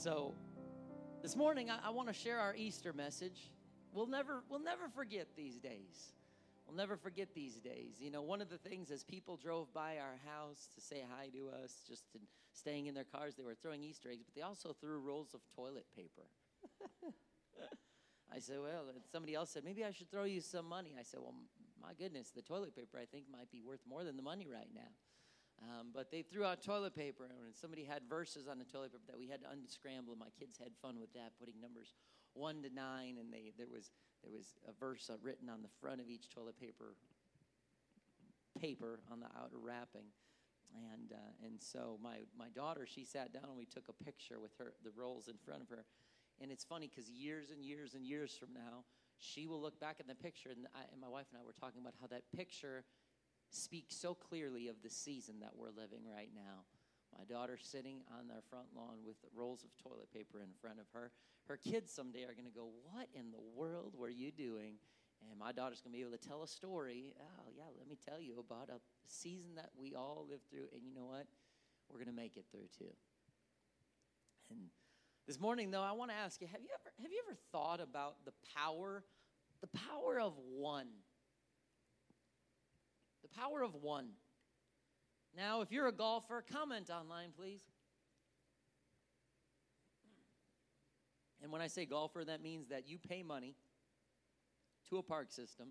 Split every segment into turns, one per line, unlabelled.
So this morning I, I want to share our Easter message. We'll never we'll never forget these days. We'll never forget these days. You know, one of the things as people drove by our house to say hi to us, just in, staying in their cars, they were throwing Easter eggs, but they also threw rolls of toilet paper. I said, well, somebody else said, maybe I should throw you some money. I said, well, my goodness, the toilet paper I think might be worth more than the money right now. Um, but they threw out toilet paper, and somebody had verses on the toilet paper that we had to unscramble. My kids had fun with that, putting numbers one to nine, and they there was there was a verse uh, written on the front of each toilet paper paper on the outer wrapping. And uh, and so my my daughter she sat down and we took a picture with her the rolls in front of her, and it's funny because years and years and years from now she will look back at the picture and, I, and my wife and I were talking about how that picture speaks so clearly of the season that we're living right now. My daughter sitting on their front lawn with rolls of toilet paper in front of her. Her kids someday are going to go, What in the world were you doing? And my daughter's going to be able to tell a story. Oh, yeah, let me tell you about a season that we all lived through. And you know what? We're going to make it through too. And this morning, though, I want to ask you have you ever, have you ever thought about the power, the power of one? Power of one. Now, if you're a golfer, comment online, please. And when I say golfer, that means that you pay money to a park system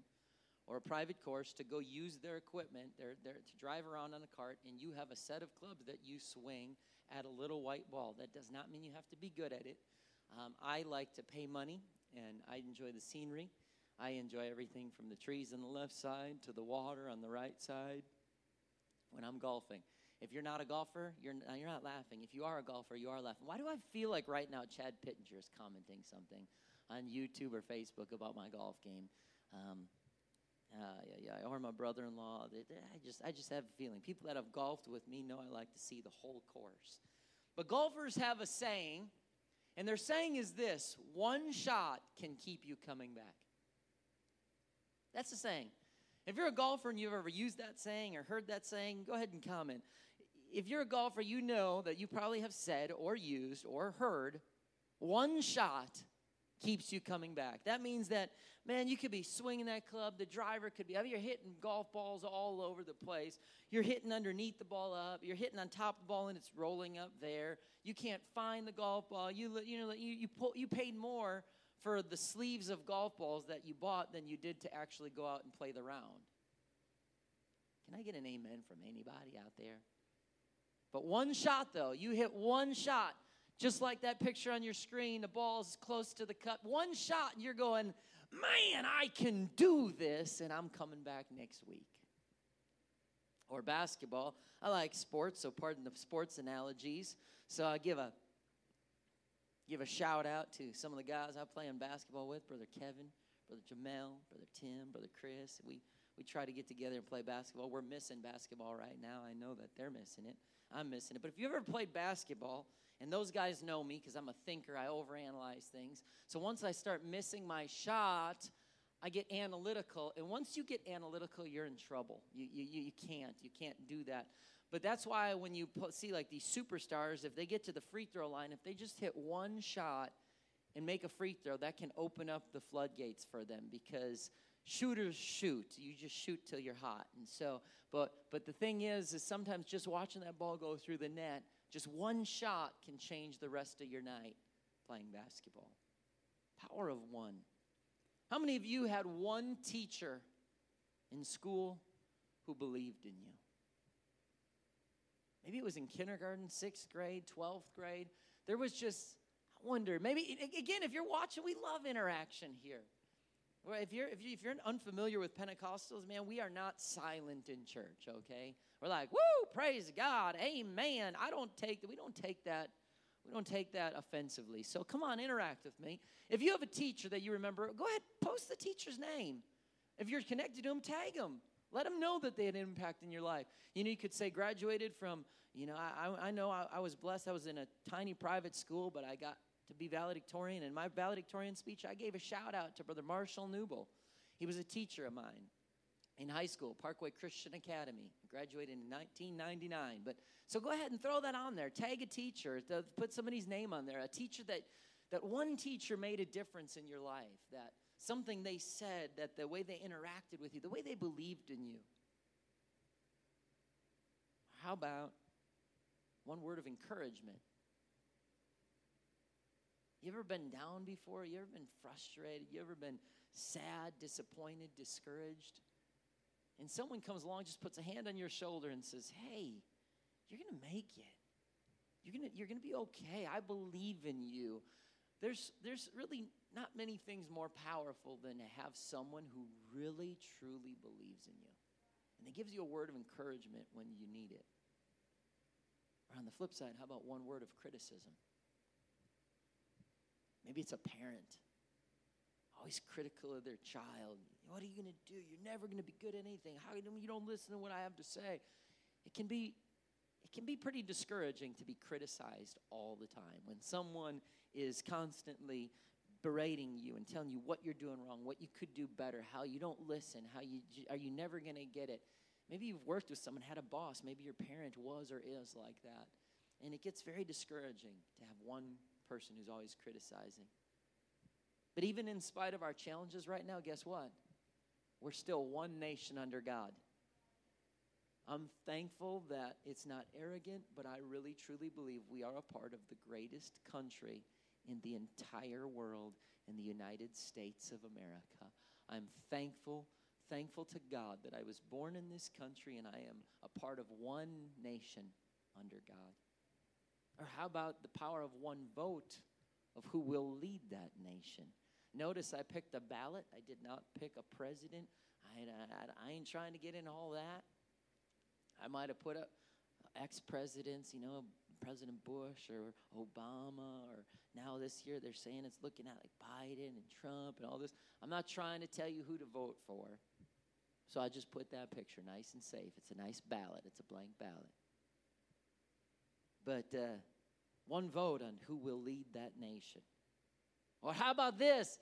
or a private course to go use their equipment, they're, they're, to drive around on a cart, and you have a set of clubs that you swing at a little white ball. That does not mean you have to be good at it. Um, I like to pay money, and I enjoy the scenery. I enjoy everything from the trees on the left side to the water on the right side when I'm golfing. If you're not a golfer, you're, you're not laughing. If you are a golfer, you are laughing. Why do I feel like right now Chad Pittenger is commenting something on YouTube or Facebook about my golf game? Um, uh, yeah, yeah, or my brother-in-law. I just, I just have a feeling. People that have golfed with me know I like to see the whole course. But golfers have a saying, and their saying is this: one shot can keep you coming back. That's the saying. If you're a golfer and you've ever used that saying or heard that saying, go ahead and comment. If you're a golfer, you know that you probably have said or used or heard one shot keeps you coming back. That means that, man, you could be swinging that club. The driver could be, I mean, you're hitting golf balls all over the place. You're hitting underneath the ball up. You're hitting on top of the ball and it's rolling up there. You can't find the golf ball. You, you know, you, you, pull, you paid more for the sleeves of golf balls that you bought than you did to actually go out and play the round. Can I get an amen from anybody out there? But one shot, though, you hit one shot, just like that picture on your screen, the ball's close to the cup. One shot, and you're going, man, I can do this, and I'm coming back next week. Or basketball. I like sports, so pardon the sports analogies. So I give a give a shout out to some of the guys I play in basketball with, Brother Kevin, Brother Jamel, Brother Tim, Brother Chris. We we try to get together and play basketball. We're missing basketball right now. I know that they're missing it. I'm missing it. But if you ever played basketball, and those guys know me because I'm a thinker, I overanalyze things. So once I start missing my shot, I get analytical. And once you get analytical, you're in trouble. You, you, you can't. You can't do that. But that's why when you see like these superstars, if they get to the free throw line, if they just hit one shot and make a free throw, that can open up the floodgates for them because shooters shoot. You just shoot till you're hot. And so, but but the thing is, is sometimes just watching that ball go through the net, just one shot can change the rest of your night playing basketball. Power of one. How many of you had one teacher in school who believed in you? Maybe it was in kindergarten, sixth grade, 12th grade. There was just, I wonder, maybe, again, if you're watching, we love interaction here. Well, if you're, if, you, if you're unfamiliar with Pentecostals, man, we are not silent in church, okay? We're like, woo, praise God, amen. I don't take, we don't take that, we don't take that offensively. So come on, interact with me. If you have a teacher that you remember, go ahead, post the teacher's name. If you're connected to them, tag them. Let them know that they had an impact in your life. You know, you could say graduated from, you know, I, I know I, I was blessed. I was in a tiny private school, but I got to be valedictorian. In my valedictorian speech, I gave a shout out to Brother Marshall Newble. He was a teacher of mine. in high school, Parkway Christian Academy. Graduated in 1999. But so go ahead and throw that on there. Tag a teacher. Put somebody's name on there. A teacher that that one teacher made a difference in your life. That something they said, that the way they interacted with you, the way they believed in you. How about one word of encouragement? You ever been down before? You ever been frustrated? You ever been sad, disappointed, discouraged? And someone comes along, just puts a hand on your shoulder and says, Hey, you're going to make it. You're going you're to be okay. I believe in you. There's, there's really not many things more powerful than to have someone who really, truly believes in you. And it gives you a word of encouragement when you need it. The flip side, how about one word of criticism? Maybe it's a parent, always critical of their child. What are you going to do? You're never going to be good at anything. How you don't listen to what I have to say? It can be it can be pretty discouraging to be criticized all the time when someone is constantly berating you and telling you what you're doing wrong, what you could do better, how you don't listen, how you are you never going to get it. Maybe you've worked with someone, had a boss, maybe your parent was or is like that. And it gets very discouraging to have one person who's always criticizing. But even in spite of our challenges right now, guess what? We're still one nation under God. I'm thankful that it's not arrogant, but I really truly believe we are a part of the greatest country in the entire world, in the United States of America. I'm thankful, thankful to God that I was born in this country and I am a part of one nation under God. Or how about the power of one vote of who will lead that nation? Notice I picked a ballot. I did not pick a president. I, I, I ain't trying to get into all that. I might have put up ex presidents, you know, President Bush or Obama, or now this year they're saying it's looking at like Biden and Trump and all this. I'm not trying to tell you who to vote for. So I just put that picture nice and safe. It's a nice ballot, it's a blank ballot. But uh, one vote on who will lead that nation. Or how about this?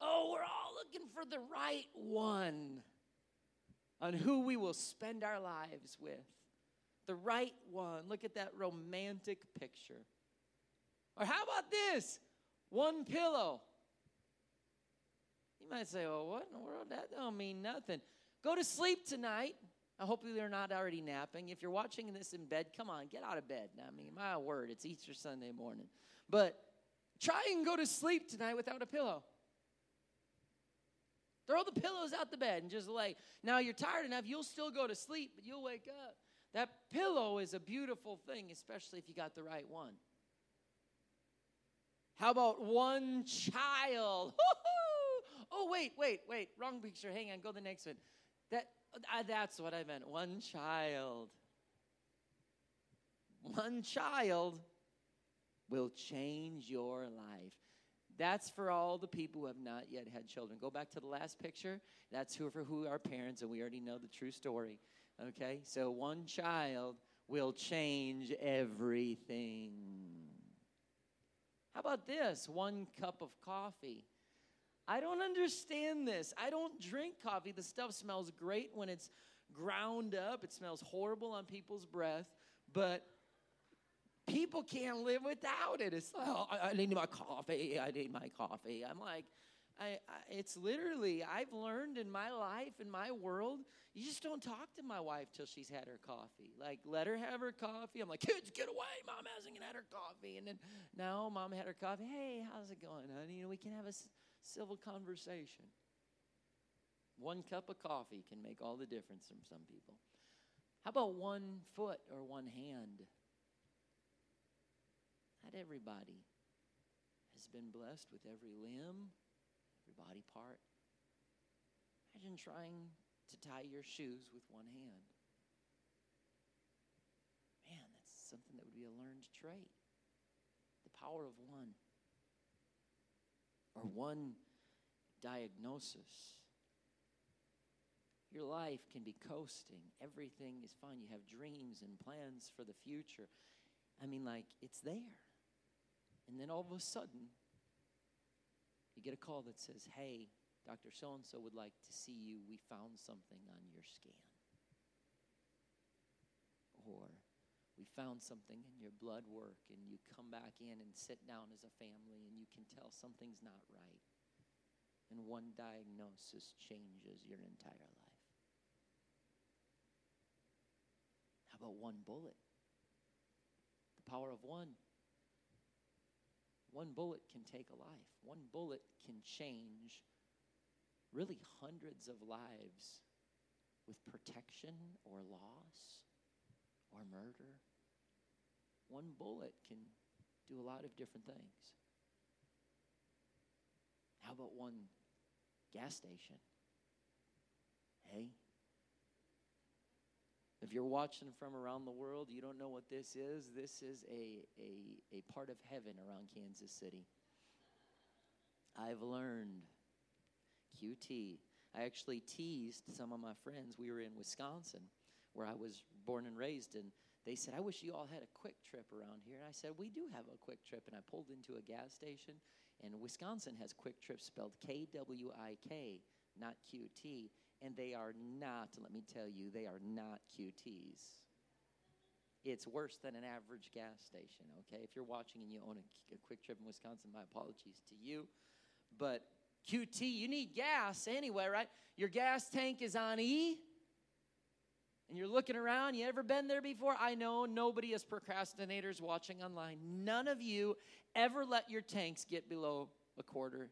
Oh, we're all looking for the right one on who we will spend our lives with. The right one. Look at that romantic picture. Or how about this? One pillow. You might say, well, what in the world? That don't mean nothing. Go to sleep tonight. I hope you're not already napping. If you're watching this in bed, come on, get out of bed. I mean, my word, it's Easter Sunday morning. But try and go to sleep tonight without a pillow. Throw the pillows out the bed and just lay. Now you're tired enough, you'll still go to sleep, but you'll wake up. That pillow is a beautiful thing, especially if you got the right one. How about one child? Oh, wait, wait, wait. Wrong picture. Hang on. Go to the next one. That, uh, that's what I meant. One child. One child will change your life. That's for all the people who have not yet had children. Go back to the last picture. That's who for who are parents, and we already know the true story. Okay? So one child will change everything. How about this? One cup of coffee. I don't understand this. I don't drink coffee. The stuff smells great when it's ground up, it smells horrible on people's breath, but people can't live without it. It's like, oh, I, need my coffee. I need my coffee. I'm like, I, I, it's literally, I've learned in my life, in my world, you just don't talk to my wife till she's had her coffee. Like, let her have her coffee. I'm like, kids, get away. Mom hasn't had her coffee. And then now mom had her coffee. Hey, how's it going, honey? You know, we can have a civil conversation. One cup of coffee can make all the difference from some people. How about one foot or one hand? Not everybody has been blessed with every limb, every body part. Imagine trying to tie your shoes with one hand. Man, that's something that would be a learned trait. The power of one. Or one diagnosis. Your life can be coasting. Everything is fine. You have dreams and plans for the future. I mean, like, it's there. And then all of a sudden, you get a call that says, hey, Dr. So and so would like to see you. We found something on your scan. Or we found something in your blood work, and you come back in and sit down as a family, and you can tell something's not right. And one diagnosis changes your entire life. How about one bullet? The power of one. One bullet can take a life, one bullet can change really hundreds of lives with protection or loss or murder. One bullet can do a lot of different things. How about one gas station? Hey? If you're watching from around the world, you don't know what this is. This is a, a, a part of heaven around Kansas City. I've learned QT. I actually teased some of my friends. We were in Wisconsin, where I was born and raised, and they said, I wish you all had a quick trip around here. And I said, We do have a quick trip. And I pulled into a gas station, and Wisconsin has Kwik Trip spelled K W I K, not Q T. And they are not, let me tell you, they are not QTs. It's worse than an average gas station, okay? If you're watching and you own a, a Kwik Trip in Wisconsin, my apologies to you. But QT, you need gas anyway, right? Your gas tank is on E and you're looking around, you ever been there before? I know nobody is procrastinators watching online. None of you ever let your tanks get below a quarter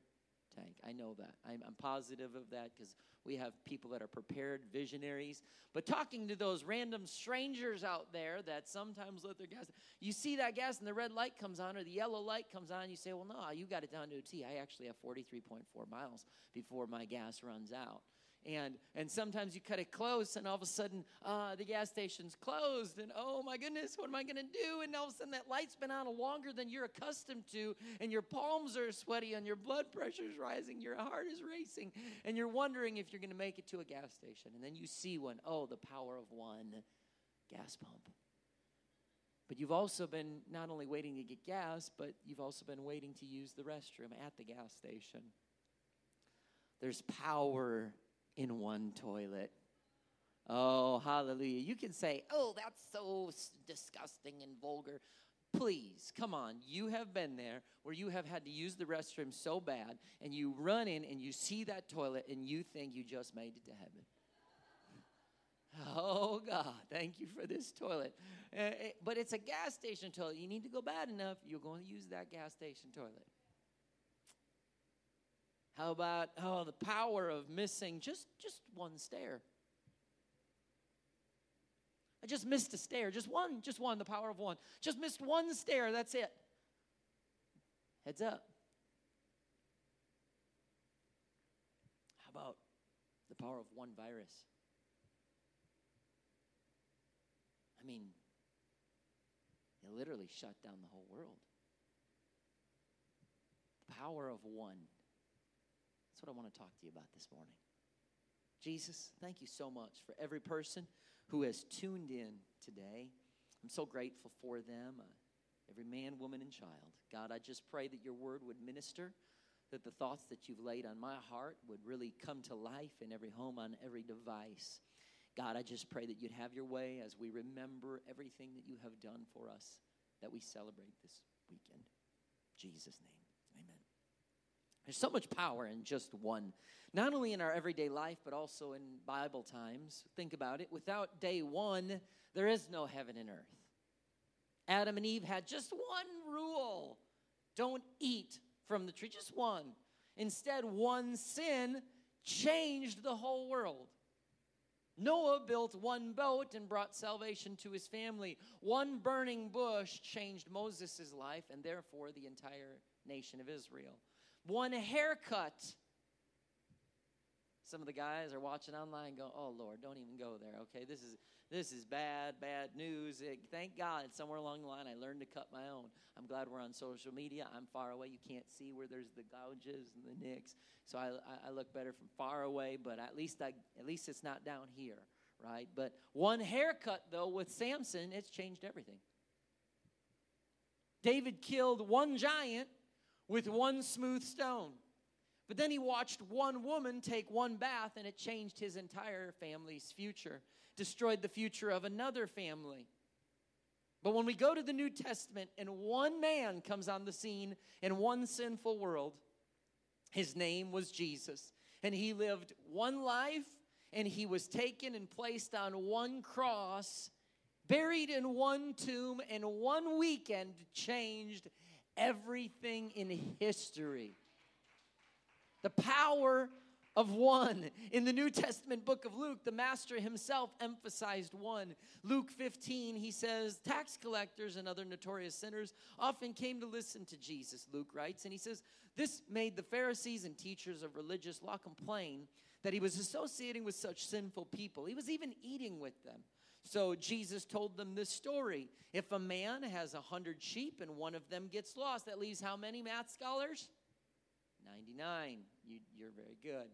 tank. I know that. I'm, I'm positive of that because we have people that are prepared, visionaries. But talking to those random strangers out there that sometimes let their gas, you see that gas and the red light comes on or the yellow light comes on, you say, well, no, you got it down to a T. I actually have 43.4 miles before my gas runs out and and sometimes you cut it close and all of a sudden uh, the gas station's closed and oh my goodness what am i going to do? And all of a sudden that light's been on longer than you're accustomed to and your palms are sweaty and your blood pressure's rising your heart is racing and you're wondering if you're going to make it to a gas station. And then you see one oh the power of one gas pump. But you've also been not only waiting to get gas but you've also been waiting to use the restroom at the gas station. There's power in one toilet. Oh, hallelujah. You can say, oh, that's so disgusting and vulgar. Please, come on. You have been there where you have had to use the restroom so bad, and you run in and you see that toilet and you think you just made it to heaven. Oh, God, thank you for this toilet. Uh, but it's a gas station toilet. You need to go bad enough, you're going to use that gas station toilet. How about oh the power of missing just just one stair? I just missed a stair, just one, just one, the power of one. Just missed one stair, that's it. Heads up. How about the power of one virus? I mean, it literally shut down the whole world. The power of one. That's what I want to talk to you about this morning. Jesus, thank you so much for every person who has tuned in today. I'm so grateful for them, uh, every man, woman, and child. God, I just pray that your word would minister, that the thoughts that you've laid on my heart would really come to life in every home, on every device. God, I just pray that you'd have your way as we remember everything that you have done for us that we celebrate this weekend. In Jesus' name. There's so much power in just one, not only in our everyday life, but also in Bible times. Think about it. Without day one, there is no heaven and earth. Adam and Eve had just one rule don't eat from the tree, just one. Instead, one sin changed the whole world. Noah built one boat and brought salvation to his family. One burning bush changed Moses' life and therefore the entire nation of Israel one haircut. Some of the guys are watching online go, "Oh Lord, don't even go there." Okay, this is this is bad, bad news. It, thank God, somewhere along the line, I learned to cut my own. I'm glad we're on social media. I'm far away; you can't see where there's the gouges and the nicks, so I, I look better from far away. But at least I, at least it's not down here, right? But one haircut, though, with Samson, it's changed everything. David killed one giant with one smooth stone. But then he watched one woman take one bath and it changed his entire family's future, destroyed the future of another family. But when we go to the New Testament and one man comes on the scene in one sinful world, his name was Jesus. And he lived one life and he was taken and placed on one cross, buried in one tomb, and one weekend changed everything in history. The power of one. In the New Testament book of Luke, the master himself emphasized one. Luke 15, he says, tax collectors and other notorious sinners often came to listen to Jesus, Luke writes. And he says, this made the Pharisees and teachers of religious law complain that he was associating with such sinful people. He was even eating with them. So Jesus told them this story. If a man has a hundred sheep and one of them gets lost, that leaves how many math scholars? 99. You, you're very good.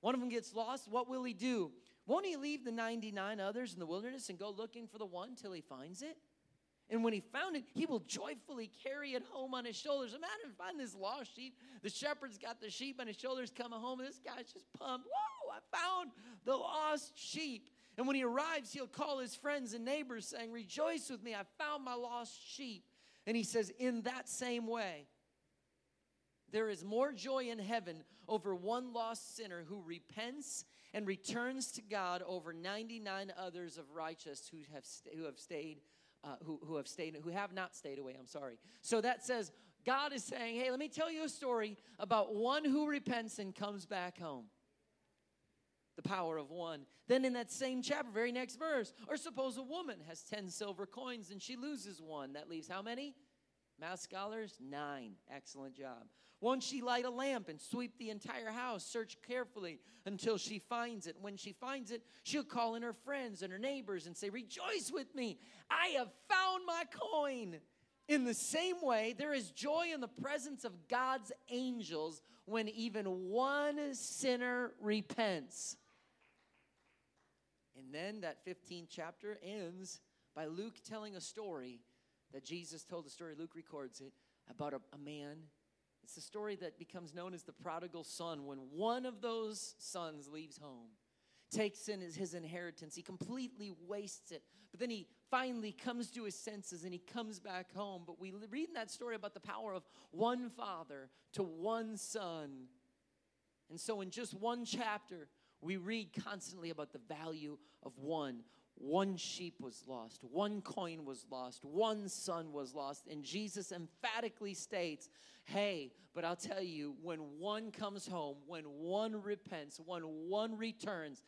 One of them gets lost. What will he do? Won't he leave the 99 others in the wilderness and go looking for the one till he finds it? And when he found it, he will joyfully carry it home on his shoulders. Imagine finding this lost sheep. The shepherd's got the sheep on his shoulders coming home, and this guy's just pumped. Whoa, I found the lost sheep. And when he arrives, he'll call his friends and neighbors, saying, Rejoice with me, I found my lost sheep. And he says, In that same way, there is more joy in heaven over one lost sinner who repents and returns to God over 99 others of righteous who have, st- who have stayed uh, who, who have stayed who have not stayed away. I'm sorry. So that says god is saying hey let me tell you a story about one who repents and comes back home the power of one. Then in that same chapter very next verse or suppose a woman has 10 silver coins and she loses one. That leaves how many? Math scholars nine. Excellent job. Won't she light a lamp and sweep the entire house, search carefully until she finds it? When she finds it, she'll call in her friends and her neighbors and say, Rejoice with me, I have found my coin. In the same way, there is joy in the presence of God's angels when even one sinner repents. And then that 15th chapter ends by Luke telling a story that Jesus told. The story, Luke records it, about a, a man it's the story that becomes known as the prodigal son when one of those sons leaves home, takes in his, his inheritance, he completely wastes it. But then he finally comes to his senses and he comes back home. But we read in that story about the power of one father to one son. And so, in just one chapter, we read constantly about the value of one. One sheep was lost, one coin was lost, one son was lost. And Jesus emphatically states Hey, but I'll tell you, when one comes home, when one repents, when one returns,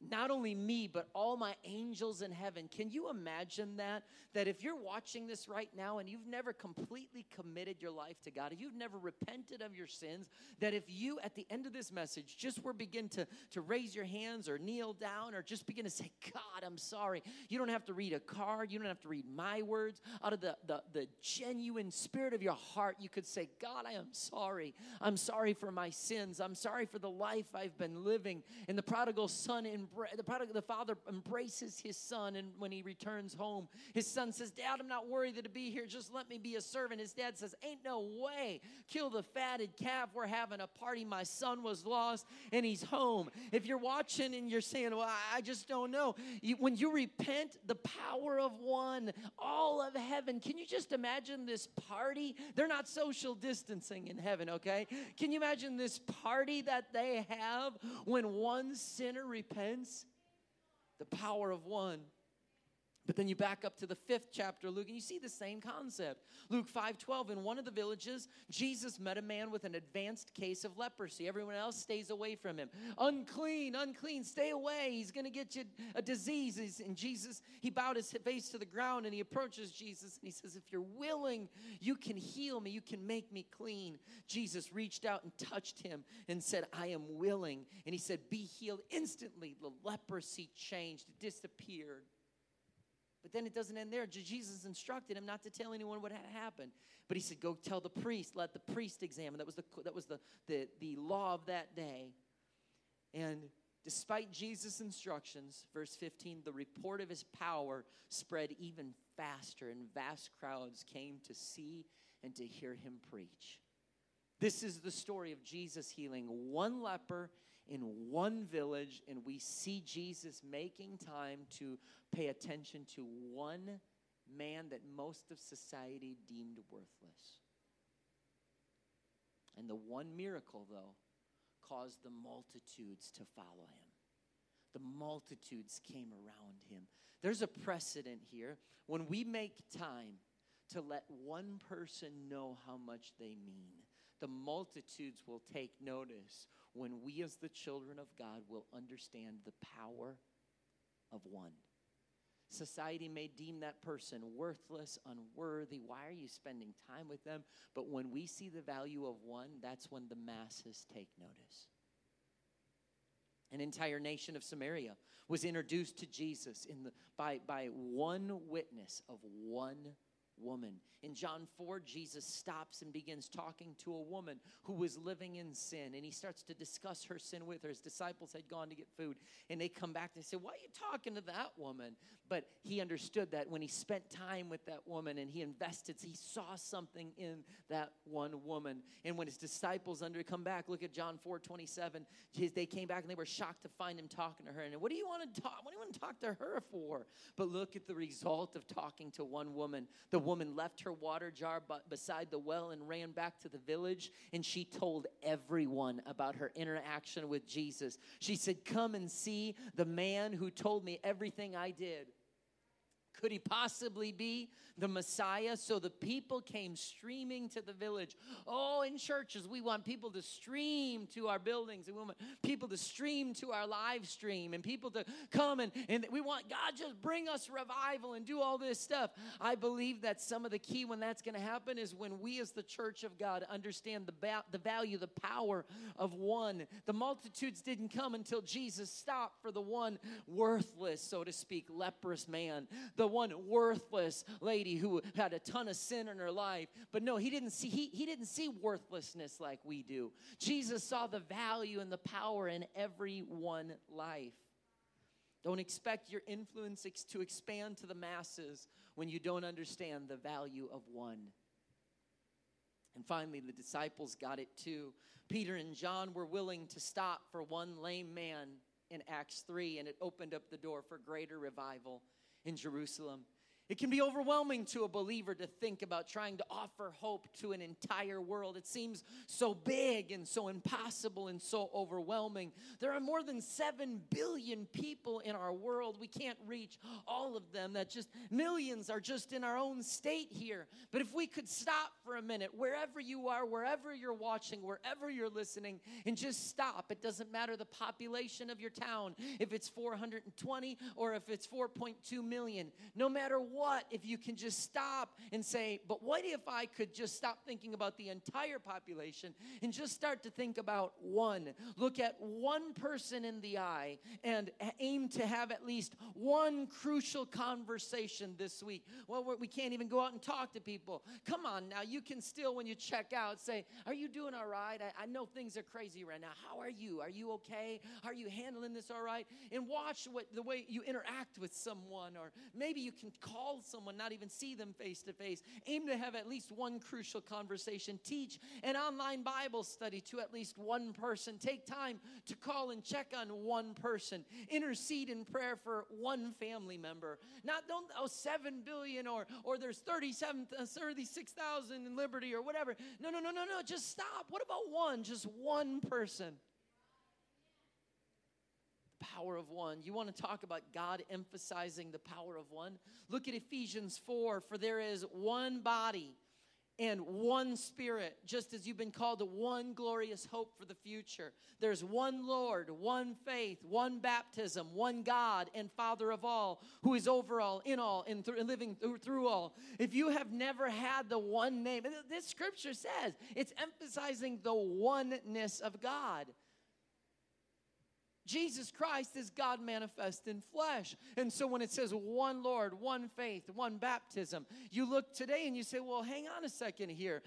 not only me, but all my angels in heaven. Can you imagine that? That if you're watching this right now and you've never completely committed your life to God, if you've never repented of your sins, that if you at the end of this message just were begin to, to raise your hands or kneel down or just begin to say, God, I'm sorry. You don't have to read a card, you don't have to read my words. Out of the, the, the genuine spirit of your heart, you could say, God, I am sorry. I'm sorry for my sins. I'm sorry for the life I've been living. And the prodigal son in the prodigal, the father embraces his son, and when he returns home, his son says, "Dad, I'm not worried to be here. Just let me be a servant." His dad says, "Ain't no way. Kill the fatted calf. We're having a party. My son was lost, and he's home." If you're watching and you're saying, "Well, I just don't know," you, when you repent, the power of one, all of heaven. Can you just imagine this party? They're not social distancing in heaven, okay? Can you imagine this party that they have when one sinner repents? The power of one. But then you back up to the fifth chapter, Luke, and you see the same concept. Luke 5 12, in one of the villages, Jesus met a man with an advanced case of leprosy. Everyone else stays away from him. Unclean, unclean, stay away. He's going to get you a disease. And Jesus, he bowed his face to the ground and he approaches Jesus and he says, If you're willing, you can heal me, you can make me clean. Jesus reached out and touched him and said, I am willing. And he said, Be healed instantly. The leprosy changed, it disappeared. But then it doesn't end there. Jesus instructed him not to tell anyone what had happened. But he said, Go tell the priest, let the priest examine. That was the, that was the, the, the law of that day. And despite Jesus' instructions, verse 15, the report of his power spread even faster, and vast crowds came to see and to hear him preach. This is the story of Jesus healing one leper in one village, and we see Jesus making time to pay attention to one man that most of society deemed worthless. And the one miracle, though, caused the multitudes to follow him. The multitudes came around him. There's a precedent here. When we make time to let one person know how much they mean, the multitudes will take notice when we, as the children of God, will understand the power of one. Society may deem that person worthless, unworthy. Why are you spending time with them? But when we see the value of one, that's when the masses take notice. An entire nation of Samaria was introduced to Jesus in the, by, by one witness of one woman. In John 4, Jesus stops and begins talking to a woman who was living in sin. And he starts to discuss her sin with her. His disciples had gone to get food. And they come back and say, Why are you talking to that woman? But he understood that when he spent time with that woman and he invested, he saw something in that one woman. And when his disciples under come back, look at John 4 27, they came back and they were shocked to find him talking to her. And what do you want to talk? What do you want to talk to her for? But look at the result of talking to one woman. The woman left her water jar beside the well and ran back to the village, and she told everyone about her interaction with Jesus. She said, Come and see the man who told me everything I did. Could he possibly be the Messiah? So the people came streaming to the village. Oh, in churches, we want people to stream to our buildings, and we want people to stream to our live stream, and people to come and, and we want God just bring us revival and do all this stuff. I believe that some of the key when that's going to happen is when we, as the church of God, understand the, ba- the value, the power of one. The multitudes didn't come until Jesus stopped for the one worthless, so to speak, leprous man. The one worthless lady who had a ton of sin in her life. But no, he didn't see he, he didn't see worthlessness like we do. Jesus saw the value and the power in every one life. Don't expect your influence to expand to the masses when you don't understand the value of one. And finally, the disciples got it too. Peter and John were willing to stop for one lame man in Acts 3, and it opened up the door for greater revival in Jerusalem. It can be overwhelming to a believer to think about trying to offer hope to an entire world. It seems so big and so impossible and so overwhelming. There are more than 7 billion people in our world. We can't reach all of them. That just millions are just in our own state here. But if we could stop for a minute, wherever you are, wherever you're watching, wherever you're listening, and just stop. It doesn't matter the population of your town, if it's 420 or if it's 4.2 million. No matter what if you can just stop and say, but what if I could just stop thinking about the entire population and just start to think about one? Look at one person in the eye and aim to have at least one crucial conversation this week. Well, we can't even go out and talk to people. Come on now, you can still, when you check out, say, Are you doing all right? I, I know things are crazy right now. How are you? Are you okay? Are you handling this all right? And watch what the way you interact with someone, or maybe you can call call someone, not even see them face to face. Aim to have at least one crucial conversation. Teach an online Bible study to at least one person. Take time to call and check on one person. Intercede in prayer for one family member. Not don't oh 7 billion or or there's 37 uh, 36,000 in Liberty or whatever. No, no, no, no, no. Just stop. What about one? Just one person power of one. You want to talk about God emphasizing the power of one? Look at Ephesians 4 for there is one body and one spirit, just as you've been called to one glorious hope for the future. There's one Lord, one faith, one baptism, one God and Father of all, who is over all, in all, and th- living th- through all. If you have never had the one name, this scripture says it's emphasizing the oneness of God. Jesus Christ is God manifest in flesh. And so when it says one Lord, one faith, one baptism, you look today and you say, well, hang on a second here.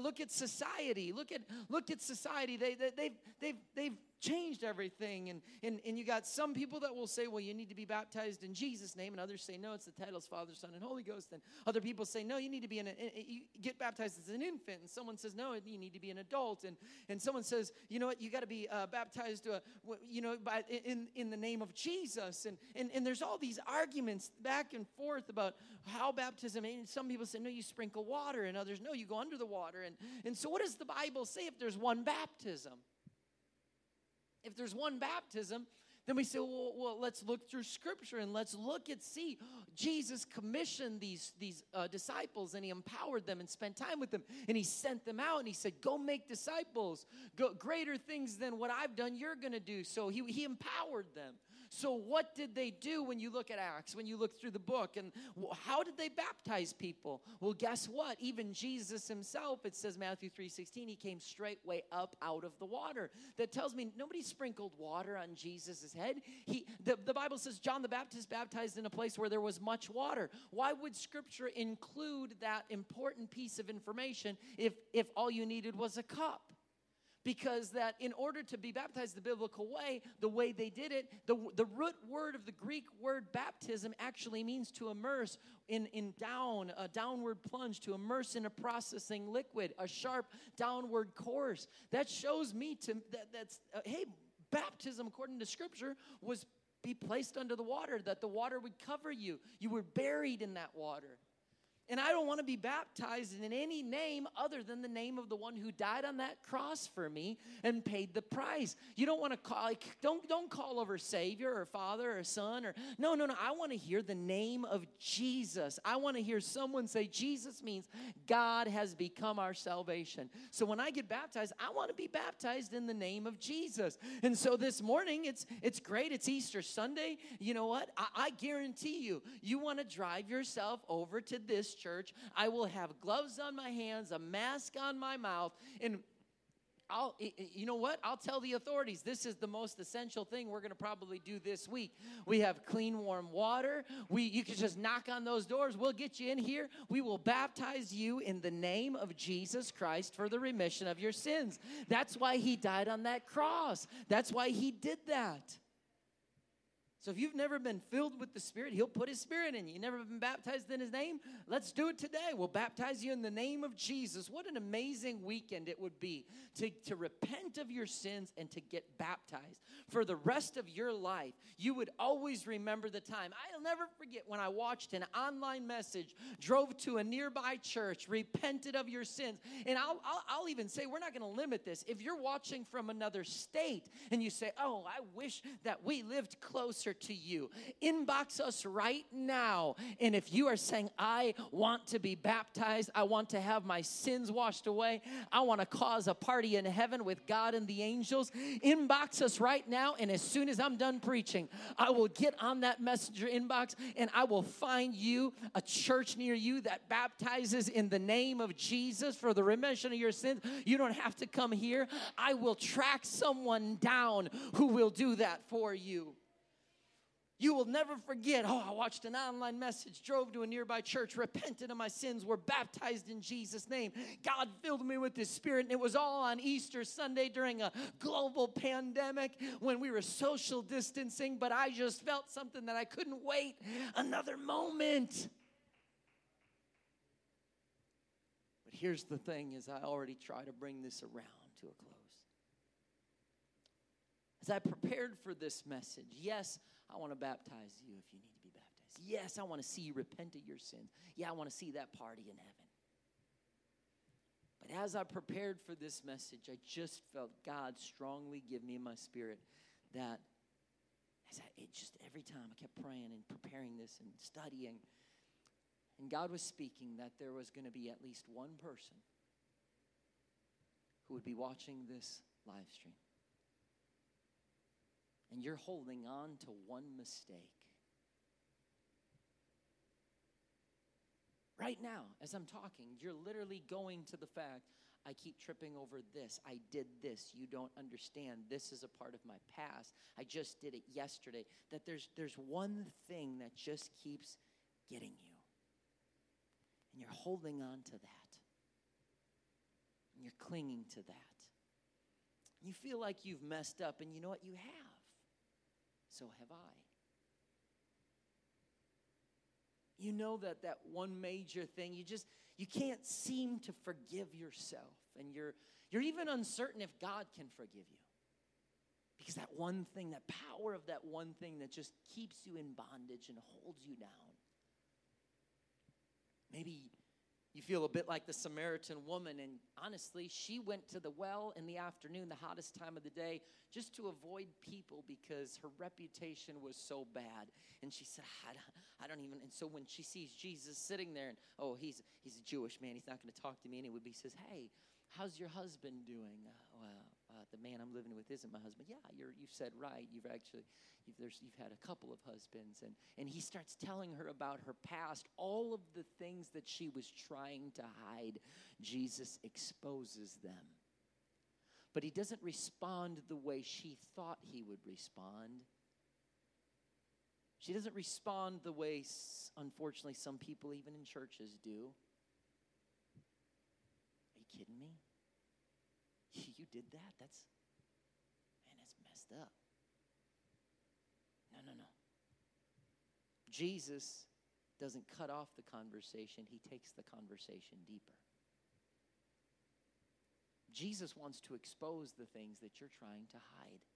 Look at society. Look at, look at society. They, they, they've, they've, they've changed everything. And, and, and you got some people that will say, well, you need to be baptized in Jesus' name. And others say, no, it's the titles Father, Son, and Holy Ghost. And other people say, no, you need to be an, you get baptized as an infant. And someone says, no, you need to be an adult. And, and someone says, you know what, you got to be uh, baptized, uh, you know, by, in, in the name of Jesus. And, and, and there's all these arguments back and forth about how baptism, and some people say, no, you sprinkle water. And others, no, you go under the water. And, and so what does the Bible say if there's one baptism? If there's one baptism, then we say, well, well, let's look through scripture and let's look and see. Jesus commissioned these, these uh, disciples and he empowered them and spent time with them and he sent them out and he said, Go make disciples. Go, greater things than what I've done, you're going to do. So he, he empowered them. So, what did they do when you look at Acts, when you look through the book? And how did they baptize people? Well, guess what? Even Jesus himself, it says Matthew 3 16, he came straightway up out of the water. That tells me nobody sprinkled water on Jesus' head. He, the, the Bible says John the Baptist baptized in a place where there was much water. Why would Scripture include that important piece of information if, if all you needed was a cup? Because that in order to be baptized the biblical way, the way they did it, the, the root word of the Greek word baptism actually means to immerse in, in down, a downward plunge, to immerse in a processing liquid, a sharp downward course. That shows me to that that's uh, hey, baptism according to scripture was be placed under the water, that the water would cover you. You were buried in that water. And I don't want to be baptized in any name other than the name of the one who died on that cross for me and paid the price. You don't want to call like, don't don't call over Savior or Father or Son or no no no. I want to hear the name of Jesus. I want to hear someone say Jesus means God has become our salvation. So when I get baptized, I want to be baptized in the name of Jesus. And so this morning, it's it's great. It's Easter Sunday. You know what? I, I guarantee you, you want to drive yourself over to this church. I will have gloves on my hands, a mask on my mouth, and I'll, you know what? I'll tell the authorities this is the most essential thing we're going to probably do this week. We have clean, warm water. We, you can just knock on those doors. We'll get you in here. We will baptize you in the name of Jesus Christ for the remission of your sins. That's why he died on that cross. That's why he did that. So if you've never been filled with the Spirit, He'll put His Spirit in you. You've never been baptized in His name? Let's do it today. We'll baptize you in the name of Jesus. What an amazing weekend it would be to, to repent of your sins and to get baptized. For the rest of your life, you would always remember the time. I'll never forget when I watched an online message, drove to a nearby church, repented of your sins. And I'll, I'll, I'll even say, we're not going to limit this. If you're watching from another state and you say, oh, I wish that we lived closer to you. Inbox us right now. And if you are saying, I want to be baptized, I want to have my sins washed away, I want to cause a party in heaven with God and the angels, inbox us right now. And as soon as I'm done preaching, I will get on that messenger inbox and I will find you a church near you that baptizes in the name of Jesus for the remission of your sins. You don't have to come here. I will track someone down who will do that for you. You will never forget. Oh, I watched an online message, drove to a nearby church, repented of my sins, were baptized in Jesus' name. God filled me with His Spirit, and it was all on Easter Sunday during a global pandemic when we were social distancing, but I just felt something that I couldn't wait another moment. But here's the thing is I already try to bring this around to a close. As I prepared for this message, yes, I want to baptize you if you need to be baptized. Yes, I want to see you repent of your sins. Yeah, I want to see that party in heaven. But as I prepared for this message, I just felt God strongly give me in my spirit that as I, it just every time I kept praying and preparing this and studying, and God was speaking that there was going to be at least one person who would be watching this live stream and you're holding on to one mistake. Right now, as I'm talking, you're literally going to the fact I keep tripping over this. I did this. You don't understand. This is a part of my past. I just did it yesterday. That there's, there's one thing that just keeps getting you. And you're holding on to that. And you're clinging to that. You feel like you've messed up, and you know what? You have. So have I. You know that that one major thing, you just you can't seem to forgive yourself and you're you're even uncertain if God can forgive you. Because that one thing, that power of that one thing that just keeps you in bondage and holds you down. Maybe you feel a bit like the Samaritan woman, and honestly, she went to the well in the afternoon, the hottest time of the day, just to avoid people because her reputation was so bad. And she said, I don't even. And so when she sees Jesus sitting there, and oh, he's he's a Jewish man, he's not going to talk to me anyway. But he says, Hey, how's your husband doing? Uh, the man I'm living with isn't my husband. Yeah, you're, you said right. You've actually, you've, there's, you've had a couple of husbands. And, and he starts telling her about her past, all of the things that she was trying to hide. Jesus exposes them. But he doesn't respond the way she thought he would respond. She doesn't respond the way, unfortunately, some people, even in churches, do. Are you kidding me? You did that? That's, man, that's messed up. No, no, no. Jesus doesn't cut off the conversation, he takes the conversation deeper. Jesus wants to expose the things that you're trying to hide,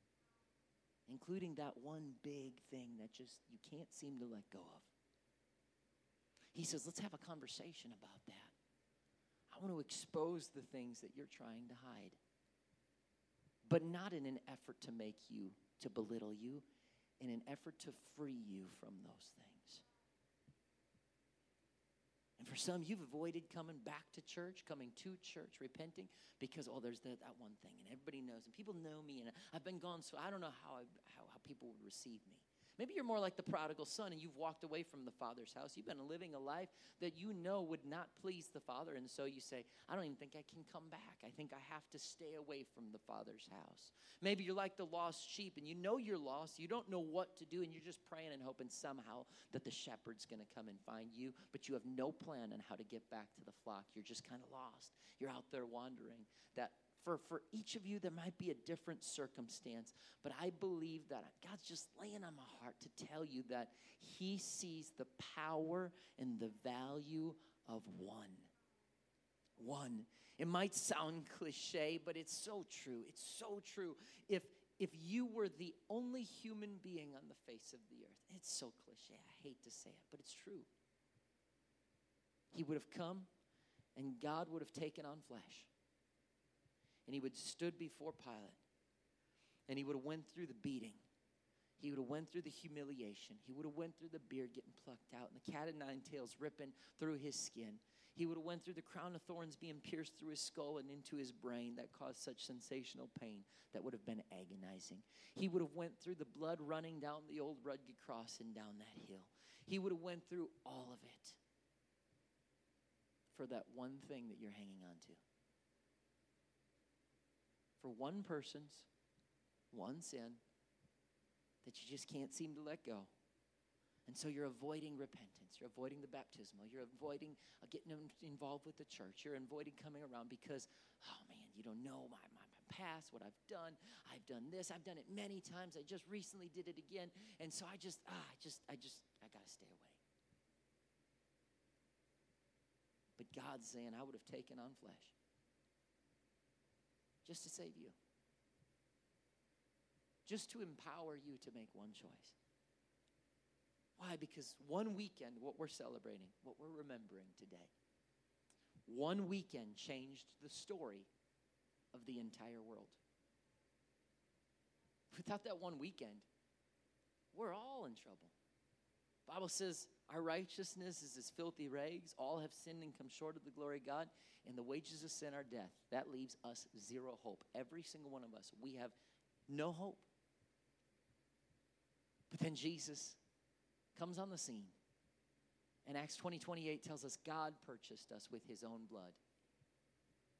including that one big thing that just you can't seem to let go of. He says, Let's have a conversation about that. I want to expose the things that you're trying to hide but not in an effort to make you, to belittle you, in an effort to free you from those things. And for some, you've avoided coming back to church, coming to church, repenting, because, oh, there's that, that one thing, and everybody knows, and people know me, and I've been gone, so I don't know how, I, how, how people would receive me. Maybe you're more like the prodigal son and you've walked away from the father's house. You've been living a life that you know would not please the father. And so you say, I don't even think I can come back. I think I have to stay away from the father's house. Maybe you're like the lost sheep and you know you're lost. You don't know what to do and you're just praying and hoping somehow that the shepherd's going to come and find you, but you have no plan on how to get back to the flock. You're just kind of lost. You're out there wandering. That for, for each of you, there might be a different circumstance, but I believe that God's just laying on my heart to tell you that He sees the power and the value of one. One. It might sound cliche, but it's so true. It's so true. If if you were the only human being on the face of the earth, it's so cliche. I hate to say it, but it's true. He would have come and God would have taken on flesh and he would have stood before Pilate and he would have went through the beating. He would have went through the humiliation. He would have went through the beard getting plucked out and the cat of nine tails ripping through his skin. He would have went through the crown of thorns being pierced through his skull and into his brain that caused such sensational pain that would have been agonizing. He would have went through the blood running down the old rugged cross and down that hill. He would have went through all of it for that one thing that you're hanging on to for one person's one sin that you just can't seem to let go. And so you're avoiding repentance. You're avoiding the baptismal. You're avoiding uh, getting involved with the church. You're avoiding coming around because, oh man, you don't know my, my, my past, what I've done. I've done this. I've done it many times. I just recently did it again. And so I just, ah, I just, I just, I got to stay away. But God's saying, I would have taken on flesh just to save you, just to empower you to make one choice. Why? Because one weekend, what we're celebrating, what we're remembering today, one weekend changed the story of the entire world. Without that one weekend, we're all in trouble. Bible says our righteousness is as filthy rags. All have sinned and come short of the glory of God, and the wages of sin are death. That leaves us zero hope. Every single one of us, we have no hope. But then Jesus comes on the scene. And Acts 20 28 tells us God purchased us with his own blood.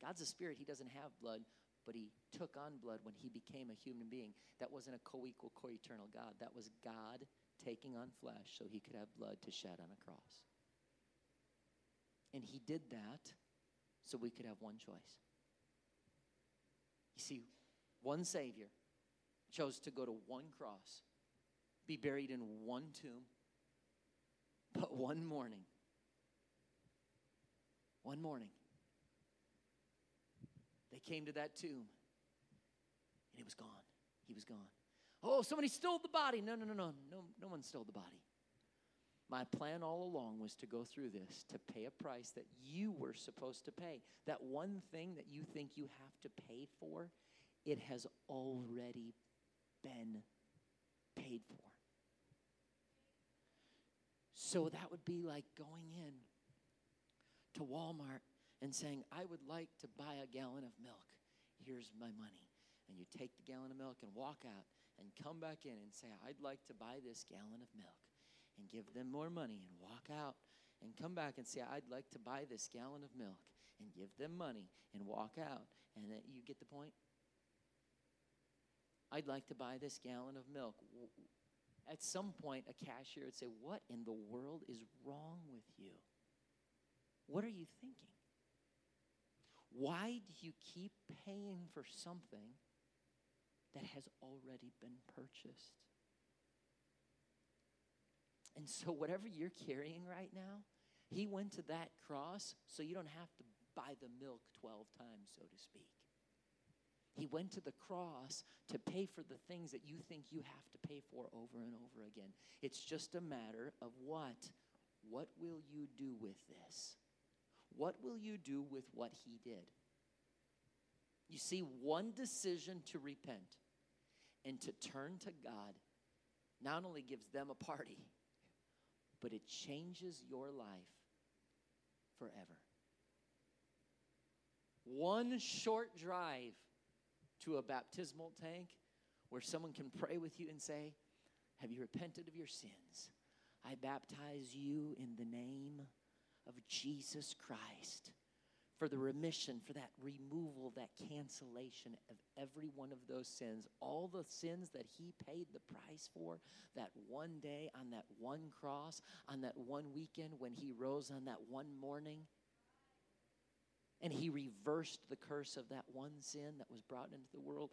God's a spirit, he doesn't have blood, but he took on blood when he became a human being. That wasn't a co equal, co eternal God. That was God taking on flesh so he could have blood to shed on a cross. And he did that so we could have one choice. You see, one Savior, chose to go to one cross, be buried in one tomb, but one morning, one morning, they came to that tomb and it was gone. He was gone. Oh, somebody stole the body. No, no, no, no. No, no one stole the body. My plan all along was to go through this, to pay a price that you were supposed to pay. That one thing that you think you have to pay for, it has already been paid for. So that would be like going in to Walmart and saying, I would like to buy a gallon of milk. Here's my money. And you take the gallon of milk and walk out and come back in and say, I'd like to buy this gallon of milk and give them more money and walk out and come back and say, I'd like to buy this gallon of milk and give them money and walk out. And that you get the point? I'd like to buy this gallon of milk. At some point, a cashier would say, What in the world is wrong with you? What are you thinking? Why do you keep paying for something that has already been purchased? And so, whatever you're carrying right now, he went to that cross so you don't have to buy the milk 12 times, so to speak. He went to the cross to pay for the things that you think you have to pay for over and over again. It's just a matter of what? What will you do with this? What will you do with what he did? You see, one decision to repent and to turn to God not only gives them a party, but it changes your life forever. One short drive to a baptismal tank where someone can pray with you and say, Have you repented of your sins? I baptize you in the name of Jesus Christ for the remission, for that removal, that cancellation of every one of those sins. All the sins that He paid the price for that one day on that one cross, on that one weekend when He rose on that one morning. And He reversed the curse of that one sin that was brought into the world.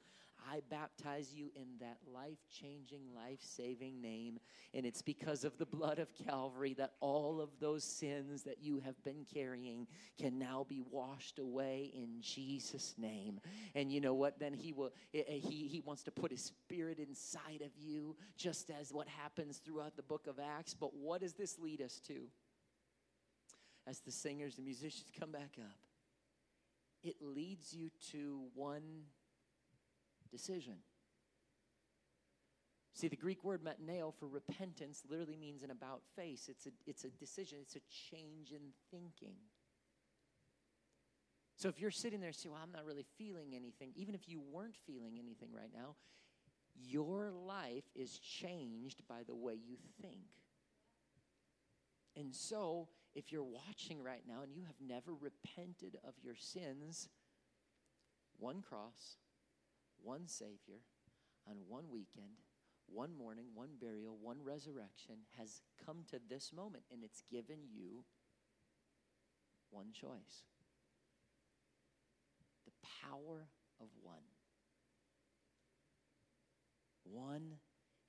I baptize you in that life changing, life saving name. And it's because of the blood of Calvary that all of those sins that you have been carrying can now be washed away in Jesus' name. And you know what? Then He will, eh, eh, He, he wants to put His Spirit inside of you, just as what happens throughout the book of Acts. But what does this lead us to? As the singers and musicians come back up, it leads you to one decision. See, the Greek word metanoeo for repentance literally means an about face. It's a, it's a decision, it's a change in thinking. So if you're sitting there and say, Well, I'm not really feeling anything, even if you weren't feeling anything right now, your life is changed by the way you think. And so, if you're watching right now and you have never repented of your sins, one cross, one Savior on one weekend, one morning, one burial, one resurrection has come to this moment, and it's given you one choice the power of one. One,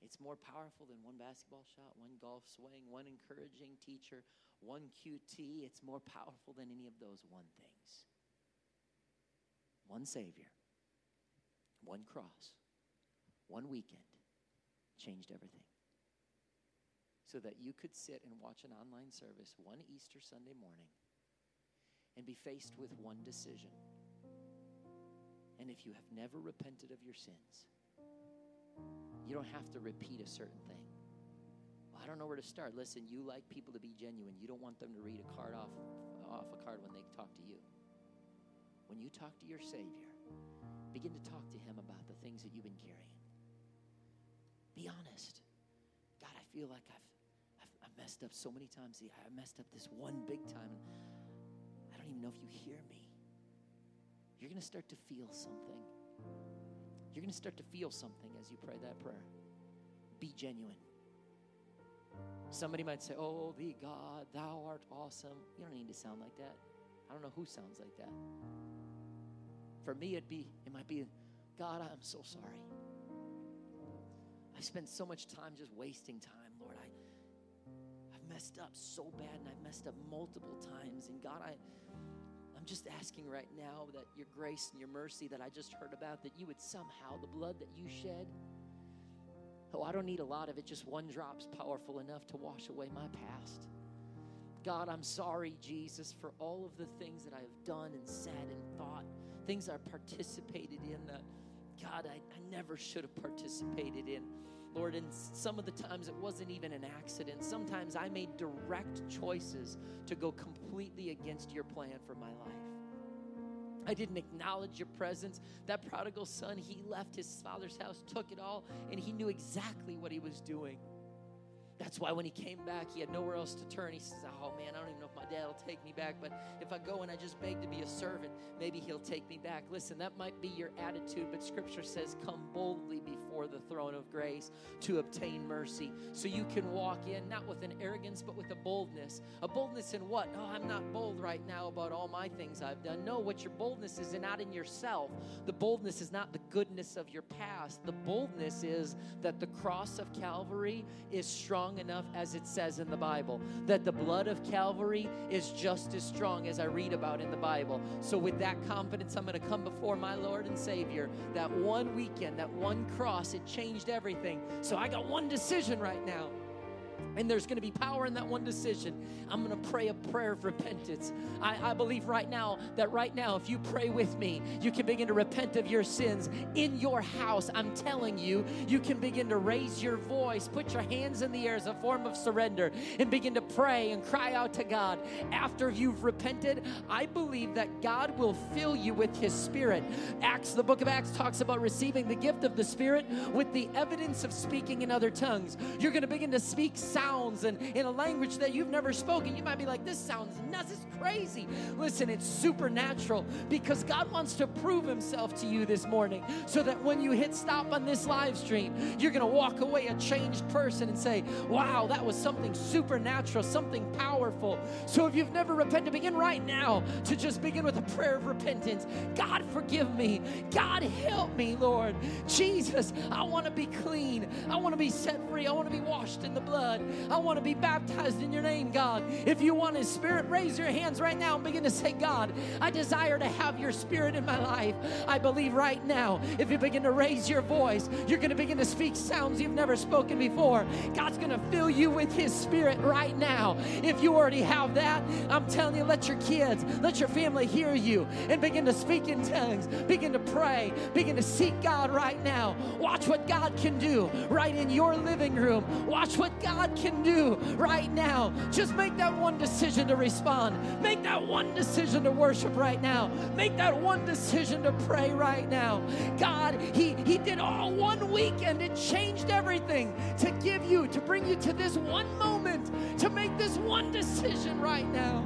it's more powerful than one basketball shot, one golf swing, one encouraging teacher, one QT. It's more powerful than any of those one things. One Savior one cross, one weekend changed everything. So that you could sit and watch an online service one Easter Sunday morning and be faced with one decision. And if you have never repented of your sins, you don't have to repeat a certain thing. Well, I don't know where to start. Listen, you like people to be genuine. You don't want them to read a card off, off a card when they talk to you. When you talk to your Savior, Begin to talk to Him about the things that you've been carrying. Be honest. God, I feel like I've, I've, I've messed up so many times. I messed up this one big time. I don't even know if you hear me. You're going to start to feel something. You're going to start to feel something as you pray that prayer. Be genuine. Somebody might say, Oh, thee God, thou art awesome. You don't need to sound like that. I don't know who sounds like that. For me, it'd be, it might be, God, I'm so sorry. I spent so much time just wasting time, Lord. I, I've messed up so bad and I've messed up multiple times. And God, I, just asking right now that your grace and your mercy that I just heard about, that you would somehow, the blood that you shed, oh, I don't need a lot of it, just one drop's powerful enough to wash away my past. God, I'm sorry, Jesus, for all of the things that I have done and said and thought, things I participated in that, God, I, I never should have participated in. Lord, and some of the times it wasn't even an accident. Sometimes I made direct choices to go completely against your plan for my life. I didn't acknowledge your presence. That prodigal son, he left his father's house, took it all, and he knew exactly what he was doing. That's why when he came back, he had nowhere else to turn. He says, Oh man, I don't even know if my dad will take me back, but if I go and I just beg to be a servant, maybe he'll take me back. Listen, that might be your attitude, but scripture says, Come boldly before the throne of grace to obtain mercy. So you can walk in, not with an arrogance, but with a boldness. A boldness in what? Oh, I'm not bold right now about all my things I've done. No, what your boldness is not in yourself. The boldness is not the goodness of your past. The boldness is that the cross of Calvary is strong enough as it says in the Bible. That the blood of Calvary is just as strong as I read about in the Bible. So, with that confidence, I'm going to come before my Lord and Savior. That one weekend, that one cross, it changed everything. So, I got one decision right now. And there's going to be power in that one decision. I'm going to pray a prayer of repentance. I, I, believe right now that right now, if you pray with me, you can begin to repent of your sins in your house. I'm telling you, you can begin to raise your voice, put your hands in the air as a form of surrender, and begin to pray and cry out to God. After you've repented, I believe that God will fill you with His Spirit. Acts, the book of Acts, talks about receiving the gift of the Spirit with the evidence of speaking in other tongues. You're going to begin to speak sounds and in a language that you've never spoken. You might be like, this sounds nuts, it's crazy. Listen, it's supernatural because God wants to prove himself to you this morning so that when you hit stop on this live stream, you're going to walk away a changed person and say, wow, that was something supernatural, something powerful. So if you've never repented, begin right now to just begin with a prayer of repentance. God, forgive me. God, help me, Lord. Jesus, I want to be clean. I want to be set free. I want to be washed in the blood. I want to be baptized in your name, God. If you want His Spirit, raise your hands right now and begin to say, God, I desire to have your Spirit in my life. I believe right now, if you begin to raise your voice, you're going to begin to speak sounds you've never spoken before. God's going to fill you with His Spirit right now. If you already have that, I'm telling you, let your kids, let your family hear you and begin to speak in tongues, begin to pray, begin to seek God right now. Watch what God can do right in your living room. Watch what God can do right now. Just make that one decision to respond. Make that one decision to worship right now. Make that one decision to pray right now. God, He, he did all one weekend. It changed everything to give you, to bring you to this one moment, to make this one decision right now.